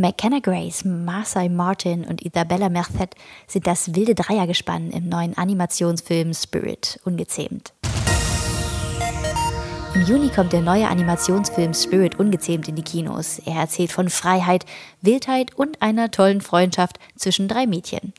McKenna Grace, Marcy Martin und Isabella Merced sind das wilde Dreiergespann im neuen Animationsfilm Spirit ungezähmt. Im Juni kommt der neue Animationsfilm Spirit ungezähmt in die Kinos. Er erzählt von Freiheit, Wildheit und einer tollen Freundschaft zwischen drei Mädchen.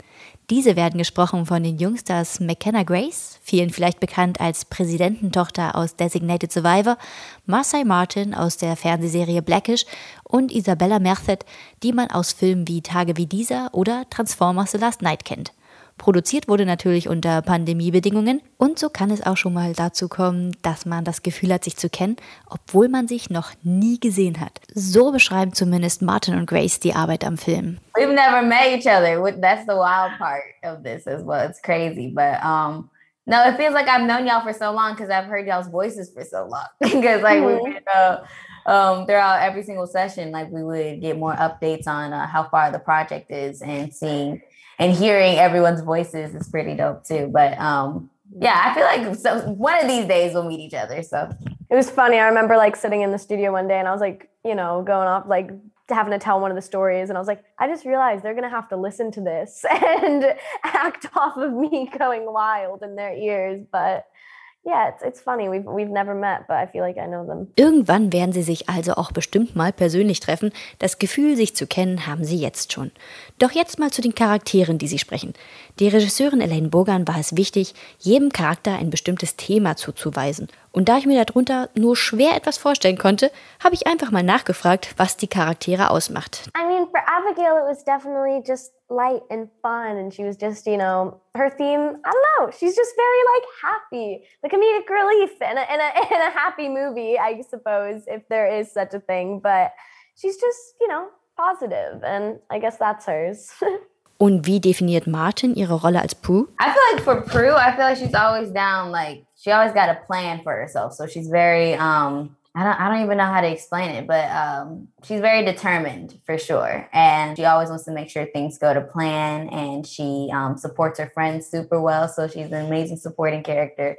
Diese werden gesprochen von den Jungstars McKenna Grace, vielen vielleicht bekannt als Präsidententochter aus Designated Survivor, Marcy Martin aus der Fernsehserie Blackish und Isabella Merced, die man aus Filmen wie Tage wie dieser oder Transformers The Last Night kennt. Produziert wurde natürlich unter Pandemiebedingungen und so kann es auch schon mal dazu kommen, dass man das Gefühl hat, sich zu kennen, obwohl man sich noch nie gesehen hat. So beschreiben zumindest Martin und Grace die Arbeit am Film. We've never met each other. That's the wild part of this as well. It's crazy, but um no, it feels like I've known y'all for so long because I've heard y'all's voices for so long. Because like mm-hmm. we uh, um, throughout every single session, like we would get more updates on uh, how far the project is and seeing and hearing everyone's voices is pretty dope too. But um, yeah, I feel like so one of these days we'll meet each other. So it was funny. I remember like sitting in the studio one day and I was like, you know, going off like having to tell one of the stories and I was like, I just realized they're gonna have to listen to this and act off of me going wild in their ears. But Yeah, it's, it's funny. We've, we've never met, but I feel like I know them. Irgendwann werden sie sich also auch bestimmt mal persönlich treffen. Das Gefühl, sich zu kennen, haben sie jetzt schon. Doch jetzt mal zu den Charakteren, die sie sprechen. Die Regisseurin Elaine Bogan war es wichtig, jedem Charakter ein bestimmtes Thema zuzuweisen. Und da ich mir darunter nur schwer etwas vorstellen konnte, habe ich einfach mal nachgefragt, was die Charaktere ausmacht. I mean, for Abigail, it was definitely just light and fun, and she was just, you know, her theme. I don't know. She's just very like happy, the comedic relief in a, in a in a happy movie, I suppose, if there is such a thing. But she's just, you know, positive, and I guess that's hers. Und wie definiert Martin ihre Rolle als Prue? I feel like for Prue, I feel like she's always down. Like she always got a plan for herself, so she's very um I don't, I don't even know how to explain it, but um, she's very determined for sure. And she always wants to make sure things go to plan. And she um, supports her friends super well. So she's an amazing supporting character.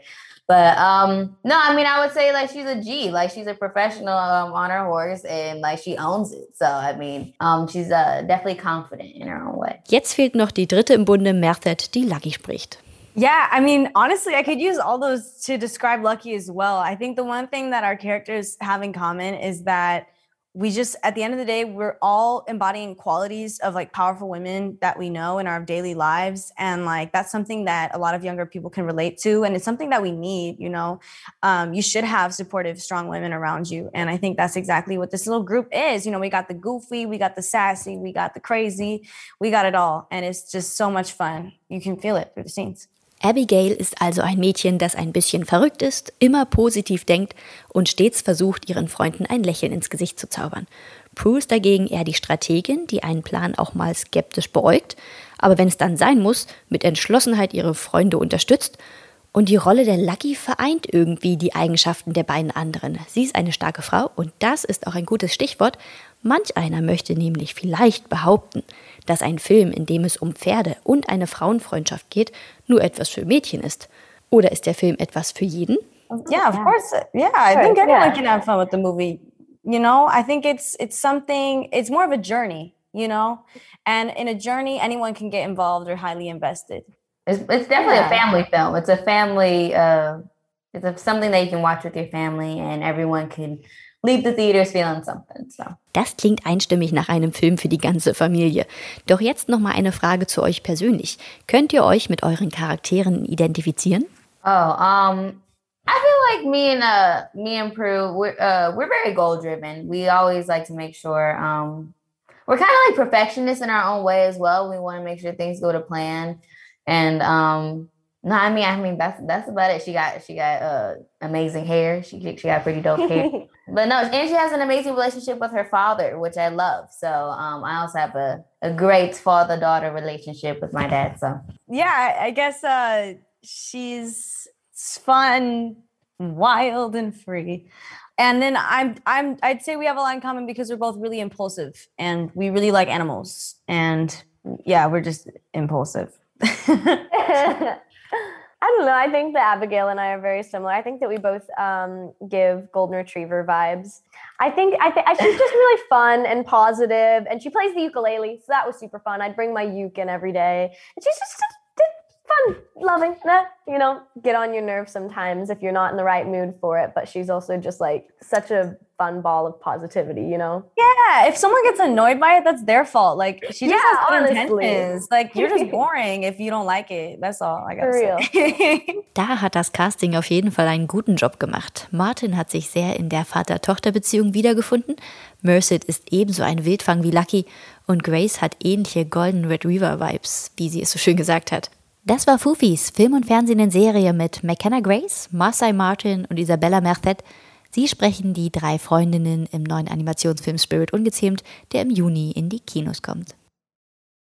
But um, no, I mean, I would say like she's a G, like she's a professional um, on her horse and like she owns it. So, I mean, um, she's uh, definitely confident in her own way. Jetzt fehlt noch die dritte im Bunde, Merthet, die Lucky spricht. Yeah, I mean, honestly, I could use all those to describe Lucky as well. I think the one thing that our characters have in common is that we just, at the end of the day, we're all embodying qualities of like powerful women that we know in our daily lives. And like, that's something that a lot of younger people can relate to. And it's something that we need, you know. Um, you should have supportive, strong women around you. And I think that's exactly what this little group is. You know, we got the goofy, we got the sassy, we got the crazy, we got it all. And it's just so much fun. You can feel it through the scenes. Abigail ist also ein Mädchen, das ein bisschen verrückt ist, immer positiv denkt und stets versucht, ihren Freunden ein Lächeln ins Gesicht zu zaubern. Prue ist dagegen eher die Strategin, die einen Plan auch mal skeptisch beäugt, aber wenn es dann sein muss, mit Entschlossenheit ihre Freunde unterstützt. Und die Rolle der Lucky vereint irgendwie die Eigenschaften der beiden anderen. Sie ist eine starke Frau und das ist auch ein gutes Stichwort. Manch einer möchte nämlich vielleicht behaupten, dass ein Film, in dem es um Pferde und eine Frauenfreundschaft geht, nur etwas für Mädchen ist. Oder ist der Film etwas für jeden? Yeah, of course. Yeah, I think anyone can have fun with the movie. You know, I think it's it's something. It's more of a journey. You know, and in a journey, anyone can get involved or highly invested. It's, it's definitely yeah. a family film. It's a family. Uh, it's a, something that you can watch with your family, and everyone can leave the theaters feeling something. So. Das klingt einstimmig nach einem Film für die ganze Familie. Doch jetzt noch mal eine Frage zu euch persönlich. Könnt ihr euch mit euren Charakteren identifizieren? Oh, um, I feel like me and uh me and Prue we're uh we're very goal driven. We always like to make sure um we're kind of like perfectionists in our own way as well. We want to make sure things go to plan and um no, I mean, I mean that's that's about it. She got she got uh amazing hair. She she got pretty dope hair. but no, and she has an amazing relationship with her father, which I love. So um, I also have a a great father daughter relationship with my dad. So yeah, I guess uh, she's fun, wild, and free. And then I'm I'm I'd say we have a lot in common because we're both really impulsive and we really like animals. And yeah, we're just impulsive. I don't know. I think that Abigail and I are very similar. I think that we both um, give golden retriever vibes. I think I think she's just really fun and positive, and she plays the ukulele, so that was super fun. I'd bring my uke in every day, and she's just fun, loving, nah, you know, get on your nerves sometimes if you're not in the right mood for it. But she's also just like such a fun ball of positivity, you know? Yeah. If someone gets annoyed by it, that's their fault. Like she just yeah, has good intentions. Like you're just boring if you don't like it. That's all I gotta say. da hat das Casting auf jeden Fall einen guten Job gemacht. Martin hat sich sehr in der Vater-Tochter-Beziehung wiedergefunden. Merced ist ebenso ein Wildfang wie Lucky und Grace hat ähnliche Golden Retriever-Vibes, wie sie es so schön gesagt hat. Das war Fufis Film und Fernsehen in Serie mit McKenna Grace, Marcy Martin und Isabella Merced. Sie sprechen die drei Freundinnen im neuen Animationsfilm Spirit Ungezähmt, der im Juni in die Kinos kommt.